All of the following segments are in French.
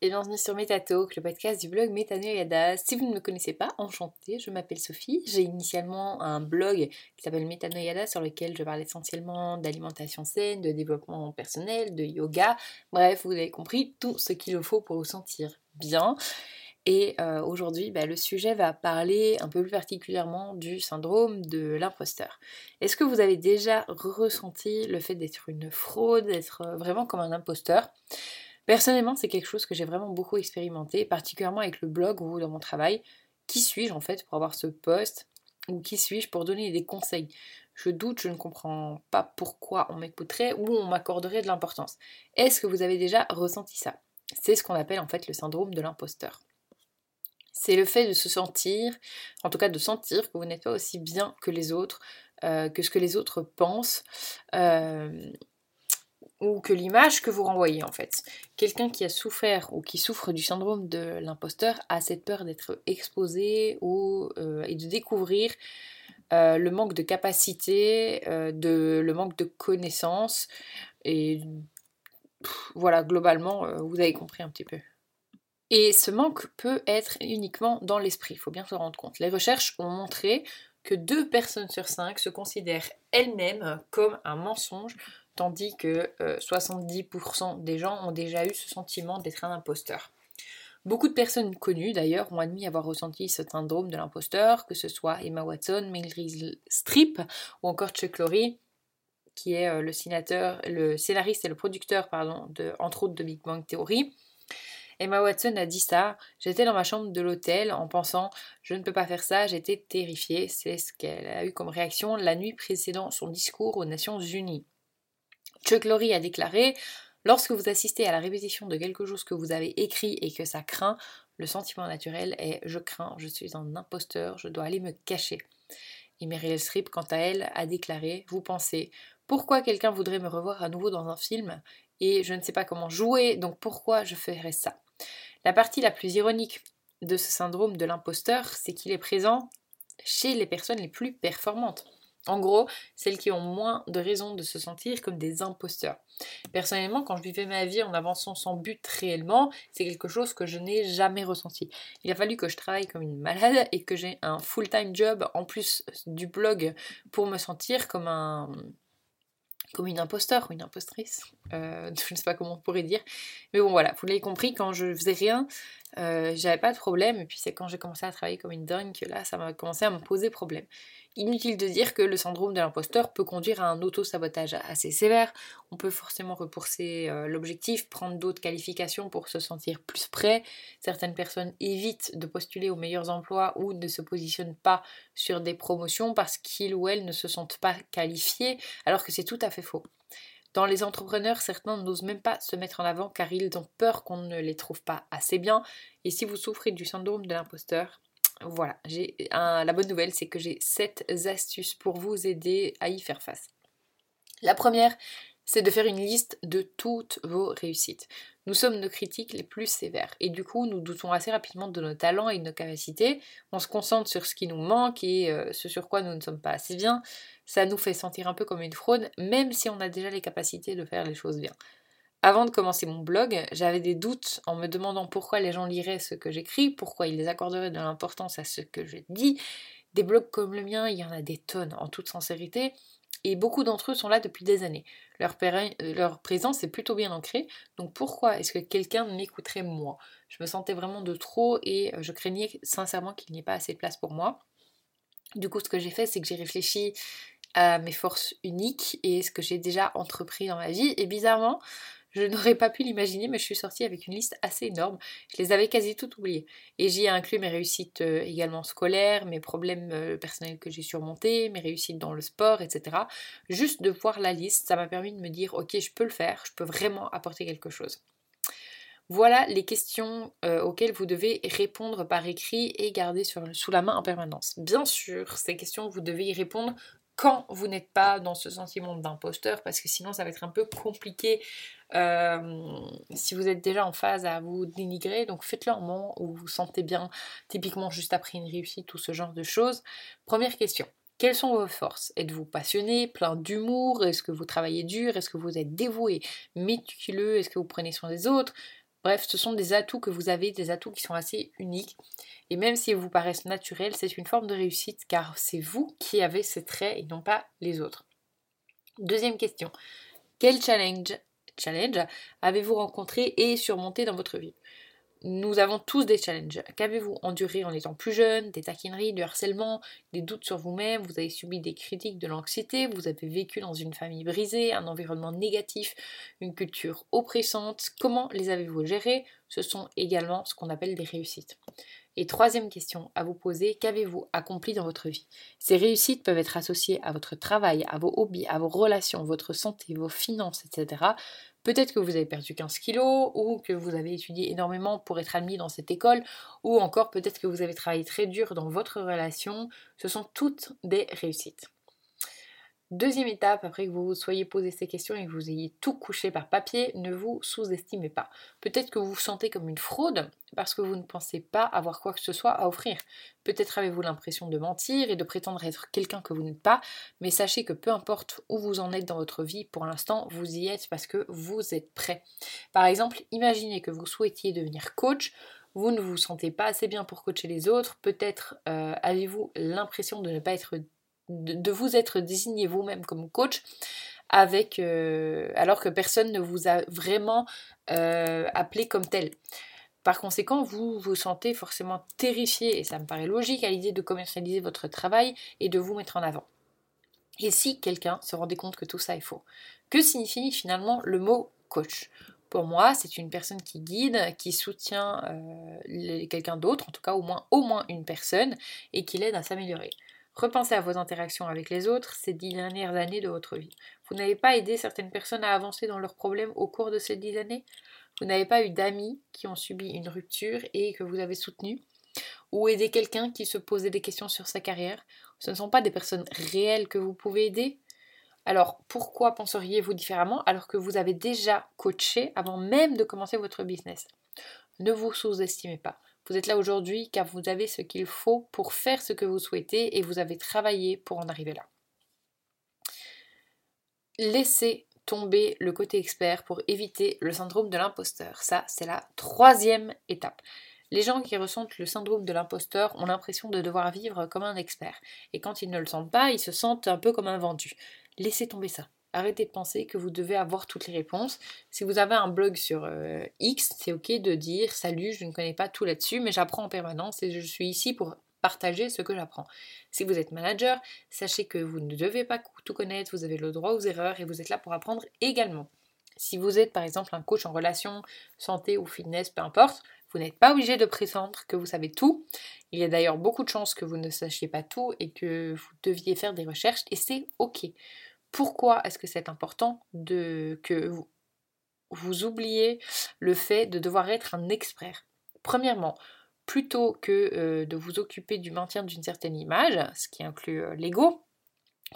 et bienvenue sur Metatalk, le podcast du blog Metanoyada. Si vous ne me connaissez pas, enchantée, je m'appelle Sophie. J'ai initialement un blog qui s'appelle Metanoyada sur lequel je parle essentiellement d'alimentation saine, de développement personnel, de yoga. Bref, vous avez compris tout ce qu'il faut pour vous sentir bien. Et euh, aujourd'hui, bah, le sujet va parler un peu plus particulièrement du syndrome de l'imposteur. Est-ce que vous avez déjà ressenti le fait d'être une fraude, d'être vraiment comme un imposteur? Personnellement, c'est quelque chose que j'ai vraiment beaucoup expérimenté, particulièrement avec le blog ou dans mon travail. Qui suis-je en fait pour avoir ce poste Ou qui suis-je pour donner des conseils? Je doute, je ne comprends pas pourquoi on m'écouterait ou on m'accorderait de l'importance. Est-ce que vous avez déjà ressenti ça? C'est ce qu'on appelle en fait le syndrome de l'imposteur. C'est le fait de se sentir, en tout cas de sentir que vous n'êtes pas aussi bien que les autres, euh, que ce que les autres pensent, euh, ou que l'image que vous renvoyez en fait. Quelqu'un qui a souffert ou qui souffre du syndrome de l'imposteur a cette peur d'être exposé euh, et de découvrir euh, le manque de capacité, euh, de, le manque de connaissances et voilà, globalement, vous avez compris un petit peu. Et ce manque peut être uniquement dans l'esprit, il faut bien se rendre compte. Les recherches ont montré que deux personnes sur cinq se considèrent elles-mêmes comme un mensonge tandis que 70% euh, des gens ont déjà eu ce sentiment d'être un imposteur. Beaucoup de personnes connues d'ailleurs ont admis avoir ressenti ce syndrome de l'imposteur, que ce soit Emma Watson, Meryl Streep ou encore Chuck Lorre, qui est euh, le, scénariste et le producteur, pardon, entre autres de Big Bang Theory. Emma Watson a dit ça. J'étais dans ma chambre de l'hôtel en pensant je ne peux pas faire ça, j'étais terrifiée. C'est ce qu'elle a eu comme réaction la nuit précédant son discours aux Nations Unies. Chuck a déclaré Lorsque vous assistez à la répétition de quelque chose que vous avez écrit et que ça craint, le sentiment naturel est je crains, je suis un imposteur, je dois aller me cacher. Et Meryl Streep, quant à elle, a déclaré Vous pensez, pourquoi quelqu'un voudrait me revoir à nouveau dans un film et je ne sais pas comment jouer, donc pourquoi je ferais ça? La partie la plus ironique de ce syndrome de l'imposteur, c'est qu'il est présent chez les personnes les plus performantes. En gros, celles qui ont moins de raisons de se sentir comme des imposteurs. Personnellement, quand je vivais ma vie en avançant sans but réellement, c'est quelque chose que je n'ai jamais ressenti. Il a fallu que je travaille comme une malade et que j'ai un full-time job en plus du blog pour me sentir comme un comme une imposteur ou une impostrice, euh, je ne sais pas comment on pourrait dire. Mais bon voilà, vous l'avez compris, quand je faisais rien, euh, j'avais pas de problème. Et puis c'est quand j'ai commencé à travailler comme une dingue que là, ça m'a commencé à me poser problème. Inutile de dire que le syndrome de l'imposteur peut conduire à un auto-sabotage assez sévère. On peut forcément repousser euh, l'objectif, prendre d'autres qualifications pour se sentir plus prêt. Certaines personnes évitent de postuler aux meilleurs emplois ou ne se positionnent pas sur des promotions parce qu'ils ou elles ne se sentent pas qualifiés, alors que c'est tout à fait faux. Dans les entrepreneurs, certains n'osent même pas se mettre en avant car ils ont peur qu'on ne les trouve pas assez bien. Et si vous souffrez du syndrome de l'imposteur, voilà, j'ai la bonne nouvelle, c'est que j'ai 7 astuces pour vous aider à y faire face. La première, c'est de faire une liste de toutes vos réussites. Nous sommes nos critiques les plus sévères et du coup nous doutons assez rapidement de nos talents et de nos capacités. On se concentre sur ce qui nous manque et euh, ce sur quoi nous ne sommes pas assez bien. Ça nous fait sentir un peu comme une fraude, même si on a déjà les capacités de faire les choses bien. Avant de commencer mon blog, j'avais des doutes en me demandant pourquoi les gens liraient ce que j'écris, pourquoi ils accorderaient de l'importance à ce que je dis. Des blogs comme le mien, il y en a des tonnes en toute sincérité, et beaucoup d'entre eux sont là depuis des années. Leur, leur présence est plutôt bien ancrée, donc pourquoi est-ce que quelqu'un m'écouterait moi? Je me sentais vraiment de trop et je craignais sincèrement qu'il n'y ait pas assez de place pour moi. Du coup, ce que j'ai fait, c'est que j'ai réfléchi à mes forces uniques et ce que j'ai déjà entrepris dans ma vie. Et bizarrement, je n'aurais pas pu l'imaginer, mais je suis sortie avec une liste assez énorme. Je les avais quasi toutes oubliées. Et j'y ai inclus mes réussites euh, également scolaires, mes problèmes euh, personnels que j'ai surmontés, mes réussites dans le sport, etc. Juste de voir la liste, ça m'a permis de me dire, ok, je peux le faire, je peux vraiment apporter quelque chose. Voilà les questions euh, auxquelles vous devez répondre par écrit et garder sous la main en permanence. Bien sûr, ces questions, vous devez y répondre quand vous n'êtes pas dans ce sentiment d'imposteur, parce que sinon ça va être un peu compliqué euh, si vous êtes déjà en phase à vous dénigrer. Donc faites-le en moment où vous vous sentez bien, typiquement juste après une réussite, tout ce genre de choses. Première question. Quelles sont vos forces? Êtes-vous passionné, plein d'humour? Est-ce que vous travaillez dur? Est-ce que vous êtes dévoué, méticuleux? Est-ce que vous prenez soin des autres? Bref, ce sont des atouts que vous avez, des atouts qui sont assez uniques. Et même s'ils vous paraissent naturels, c'est une forme de réussite car c'est vous qui avez ces traits et non pas les autres. Deuxième question. Quel challenge, avez-vous rencontré et surmonté dans votre vie? Nous avons tous des challenges. Qu'avez-vous enduré en étant plus jeune? Des taquineries, du harcèlement, des doutes sur vous-même, vous avez subi des critiques, de l'anxiété, vous avez vécu dans une famille brisée, un environnement négatif, une culture oppressante? Comment les avez-vous gérés Ce sont également ce qu'on appelle des réussites. Et troisième question à vous poser, qu'avez-vous accompli dans votre vie? Ces réussites peuvent être associées à votre travail, à vos hobbies, à vos relations, votre santé, vos finances, etc. Peut-être que vous avez perdu 15 kilos ou que vous avez étudié énormément pour être admis dans cette école ou encore peut-être que vous avez travaillé très dur dans votre relation. Ce sont toutes des réussites. Deuxième étape, après que vous soyez posé ces questions et que vous ayez tout couché par papier, ne vous sous-estimez pas. Peut-être que vous vous sentez comme une fraude parce que vous ne pensez pas avoir quoi que ce soit à offrir. Peut-être avez-vous l'impression de mentir et de prétendre être quelqu'un que vous n'êtes pas, mais sachez que peu importe où vous en êtes dans votre vie, pour l'instant, vous y êtes parce que vous êtes prêt. Par exemple, imaginez que vous souhaitiez devenir coach, vous ne vous sentez pas assez bien pour coacher les autres, peut-être euh, avez-vous l'impression de ne pas être de, vous être désigné vous-même comme coach avec euh, alors que personne ne vous a vraiment euh, appelé comme tel. Par conséquent, vous vous sentez forcément terrifié, et ça me paraît logique, à l'idée de commercialiser votre travail et de vous mettre en avant. Et si quelqu'un se rendait compte que tout ça est faux Que signifie finalement le mot coach? Pour moi, c'est une personne qui guide, qui soutient euh, quelqu'un d'autre, en tout cas au moins, au moins une personne, et qui l'aide à s'améliorer. Repensez à vos interactions avec les autres ces dix dernières années de votre vie. Vous n'avez pas aidé certaines personnes à avancer dans leurs problèmes au cours de ces dix années? Vous n'avez pas eu d'amis qui ont subi une rupture et que vous avez soutenu Ou aidé quelqu'un qui se posait des questions sur sa carrière? Ce ne sont pas des personnes réelles que vous pouvez aider? Alors pourquoi penseriez-vous différemment alors que vous avez déjà coaché avant même de commencer votre business? Ne vous sous-estimez pas. Vous êtes là aujourd'hui car vous avez ce qu'il faut pour faire ce que vous souhaitez et vous avez travaillé pour en arriver là. Laissez tomber le côté expert pour éviter le syndrome de l'imposteur. Ça, c'est la troisième étape. Les gens qui ressentent le syndrome de l'imposteur ont l'impression de devoir vivre comme un expert. Et quand ils ne le sentent pas, ils se sentent un peu comme un vendu. Laissez tomber ça. Arrêtez de penser que vous devez avoir toutes les réponses. Si vous avez un blog sur euh, X, c'est ok de dire salut, je ne connais pas tout là-dessus, mais j'apprends en permanence et je suis ici pour partager ce que j'apprends. Si vous êtes manager, sachez que vous ne devez pas tout connaître, vous avez le droit aux erreurs et vous êtes là pour apprendre également. Si vous êtes par exemple un coach en relation, santé ou fitness, peu importe, vous n'êtes pas obligé de prétendre que vous savez tout. Il y a d'ailleurs beaucoup de chances que vous ne sachiez pas tout et que vous deviez faire des recherches et c'est ok. Pourquoi est-ce que c'est important de, que vous, oubliez le fait de devoir être un expert? Premièrement, plutôt que euh, de vous occuper du maintien d'une certaine image, ce qui inclut euh, l'ego,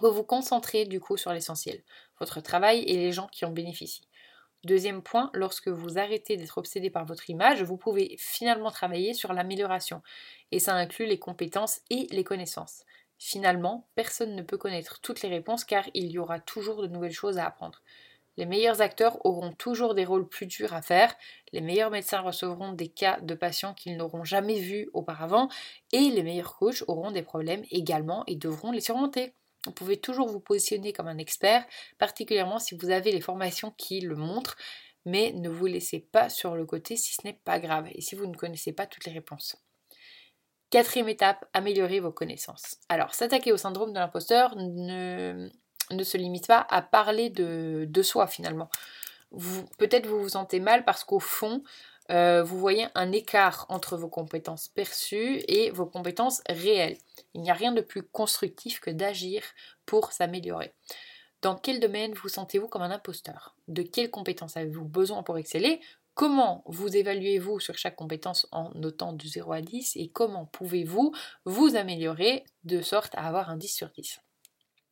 vous vous concentrez du coup sur l'essentiel, votre travail et les gens qui en bénéficient. Deuxième point, lorsque vous arrêtez d'être obsédé par votre image, vous pouvez finalement travailler sur l'amélioration. Et ça inclut les compétences et les connaissances. Finalement, personne ne peut connaître toutes les réponses car il y aura toujours de nouvelles choses à apprendre. Les meilleurs acteurs auront toujours des rôles plus durs à faire, les meilleurs médecins recevront des cas de patients qu'ils n'auront jamais vus auparavant, et les meilleurs coachs auront des problèmes également et devront les surmonter. Vous pouvez toujours vous positionner comme un expert, particulièrement si vous avez les formations qui le montrent, mais ne vous laissez pas sur le côté si ce n'est pas grave et si vous ne connaissez pas toutes les réponses. Quatrième étape, améliorer vos connaissances. Alors, s'attaquer au syndrome de l'imposteur ne, se limite pas à parler de, de soi finalement. Peut-être vous vous sentez mal parce qu'au fond, euh, vous voyez un écart entre vos compétences perçues et vos compétences réelles. Il n'y a rien de plus constructif que d'agir pour s'améliorer. Dans quel domaine vous sentez-vous comme un imposteur? De quelles compétences avez-vous besoin pour exceller? Comment vous évaluez-vous sur chaque compétence en notant de 0 à 10 et comment pouvez-vous vous améliorer de sorte à avoir un 10 sur 10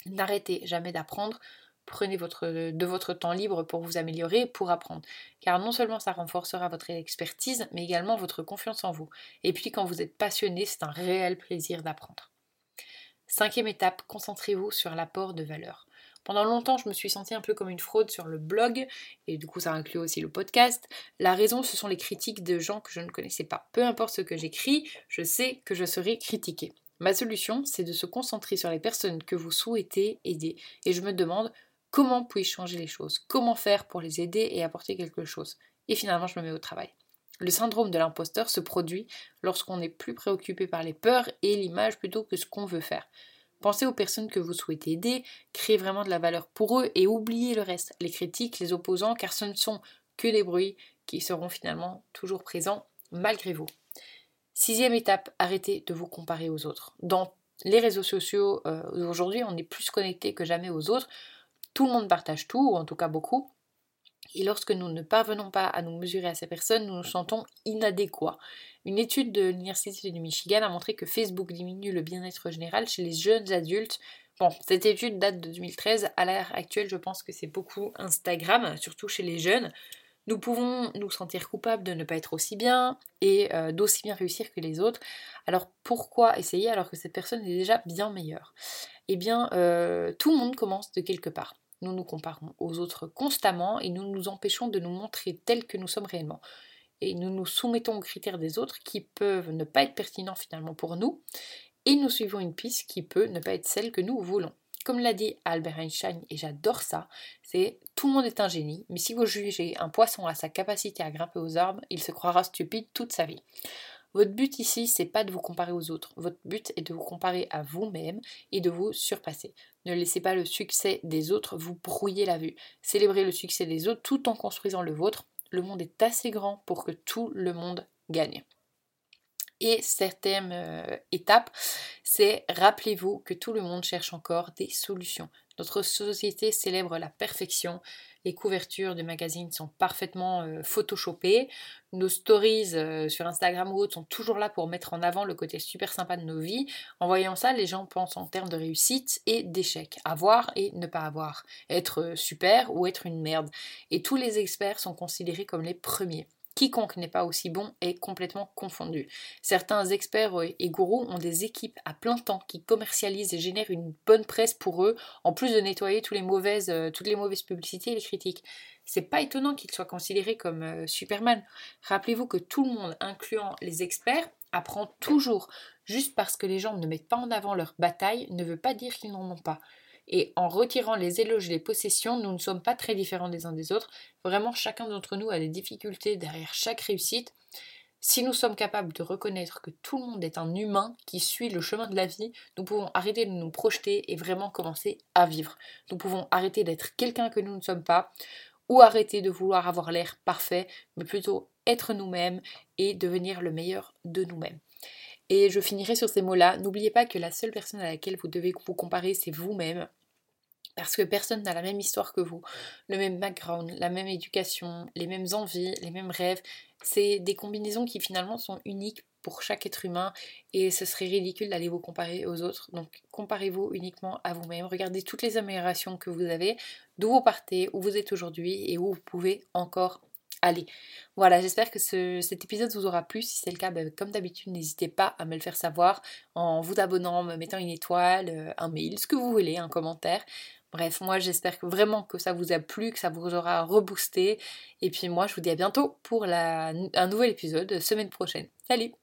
N'arrêtez jamais d'apprendre, prenez votre, de votre temps libre pour vous améliorer, pour apprendre. Car non seulement ça renforcera votre expertise, mais également votre confiance en vous. Et puis quand vous êtes passionné, c'est un réel plaisir d'apprendre. Cinquième étape, concentrez-vous sur l'apport de valeur. Pendant longtemps, je me suis sentie un peu comme une fraude sur le blog, et du coup ça inclut aussi le podcast. La raison, ce sont les critiques de gens que je ne connaissais pas. Peu importe ce que j'écris, je sais que je serai critiquée. Ma solution, c'est de se concentrer sur les personnes que vous souhaitez aider. Et je me demande comment puis-je changer les choses? Comment faire pour les aider et apporter quelque chose? Et finalement, je me mets au travail. Le syndrome de l'imposteur se produit lorsqu'on est plus préoccupé par les peurs et l'image plutôt que ce qu'on veut faire. Pensez aux personnes que vous souhaitez aider, créez vraiment de la valeur pour eux et oubliez le reste, les critiques, les opposants, car ce ne sont que des bruits qui seront finalement toujours présents malgré vous. Sixième étape, arrêtez de vous comparer aux autres. Dans les réseaux sociaux, euh, aujourd'hui, on est plus connecté que jamais aux autres. Tout le monde partage tout, ou en tout cas beaucoup. Et lorsque nous ne parvenons pas à nous mesurer à ces personnes, nous nous sentons inadéquats. Une étude de l'Université du Michigan a montré que Facebook diminue le bien-être général chez les jeunes adultes. Bon, cette étude date de 2013. À l'heure actuelle, je pense que c'est beaucoup Instagram, surtout chez les jeunes. Nous pouvons nous sentir coupables de ne pas être aussi bien et euh, d'aussi bien réussir que les autres. Alors pourquoi essayer alors que cette personne est déjà bien meilleure? Eh bien, euh, tout le monde commence de quelque part. Nous nous comparons aux autres constamment et nous nous empêchons de nous montrer tels que nous sommes réellement. Et nous nous soumettons aux critères des autres qui peuvent ne pas être pertinents finalement pour nous. Et nous suivons une piste qui peut ne pas être celle que nous voulons. Comme l'a dit Albert Einstein, et j'adore ça, c'est tout le monde est un génie, mais si vous jugez un poisson à sa capacité à grimper aux arbres, il se croira stupide toute sa vie. Votre but ici, c'est pas de vous comparer aux autres. Votre but est de vous comparer à vous-même et de vous surpasser. Ne laissez pas le succès des autres vous brouiller la vue. Célébrez le succès des autres tout en construisant le vôtre. Le monde est assez grand pour que tout le monde gagne. Et certaines euh, étapes, c'est rappelez-vous que tout le monde cherche encore des solutions. Notre société célèbre la perfection. Les couvertures des magazines sont parfaitement euh, photoshopées. Nos stories euh, sur Instagram ou autres sont toujours là pour mettre en avant le côté super sympa de nos vies. En voyant ça, les gens pensent en termes de réussite et d'échec. Avoir et ne pas avoir. Être super ou être une merde. Et tous les experts sont considérés comme les premiers. Quiconque n'est pas aussi bon est complètement confondu. Certains experts et gourous ont des équipes à plein temps qui commercialisent et génèrent une bonne presse pour eux, en plus de nettoyer toutes les mauvaises, euh, toutes les mauvaises publicités et les critiques. C'est pas étonnant qu'ils soient considérés comme euh, Superman. Rappelez-vous que tout le monde, incluant les experts, apprend toujours. Juste parce que les gens ne mettent pas en avant leur bataille ne veut pas dire qu'ils n'en ont pas. Et en retirant les éloges et les possessions, nous ne sommes pas très différents des uns des autres. Vraiment, chacun d'entre nous a des difficultés derrière chaque réussite. Si nous sommes capables de reconnaître que tout le monde est un humain qui suit le chemin de la vie, nous pouvons arrêter de nous projeter et vraiment commencer à vivre. Nous pouvons arrêter d'être quelqu'un que nous ne sommes pas, ou arrêter de vouloir avoir l'air parfait, mais plutôt être nous-mêmes et devenir le meilleur de nous-mêmes. Et je finirai sur ces mots-là. N'oubliez pas que la seule personne à laquelle vous devez vous comparer, c'est vous-même parce que personne n'a la même histoire que vous, le même background, la même éducation, les mêmes envies, les mêmes rêves. C'est des combinaisons qui finalement sont uniques pour chaque être humain et ce serait ridicule d'aller vous comparer aux autres. Donc comparez-vous uniquement à vous-même, regardez toutes les améliorations que vous avez, d'où vous partez, où vous êtes aujourd'hui et où vous pouvez encore aller. Voilà, j'espère que cet épisode vous aura plu. Si c'est le cas, ben, comme d'habitude, n'hésitez pas à me le faire savoir en vous abonnant, me mettant une étoile, euh, un mail, ce que vous voulez, un commentaire. Bref, moi j'espère vraiment que ça vous a plu, que ça vous aura reboosté. Et puis moi je vous dis à bientôt pour un nouvel épisode semaine prochaine. Salut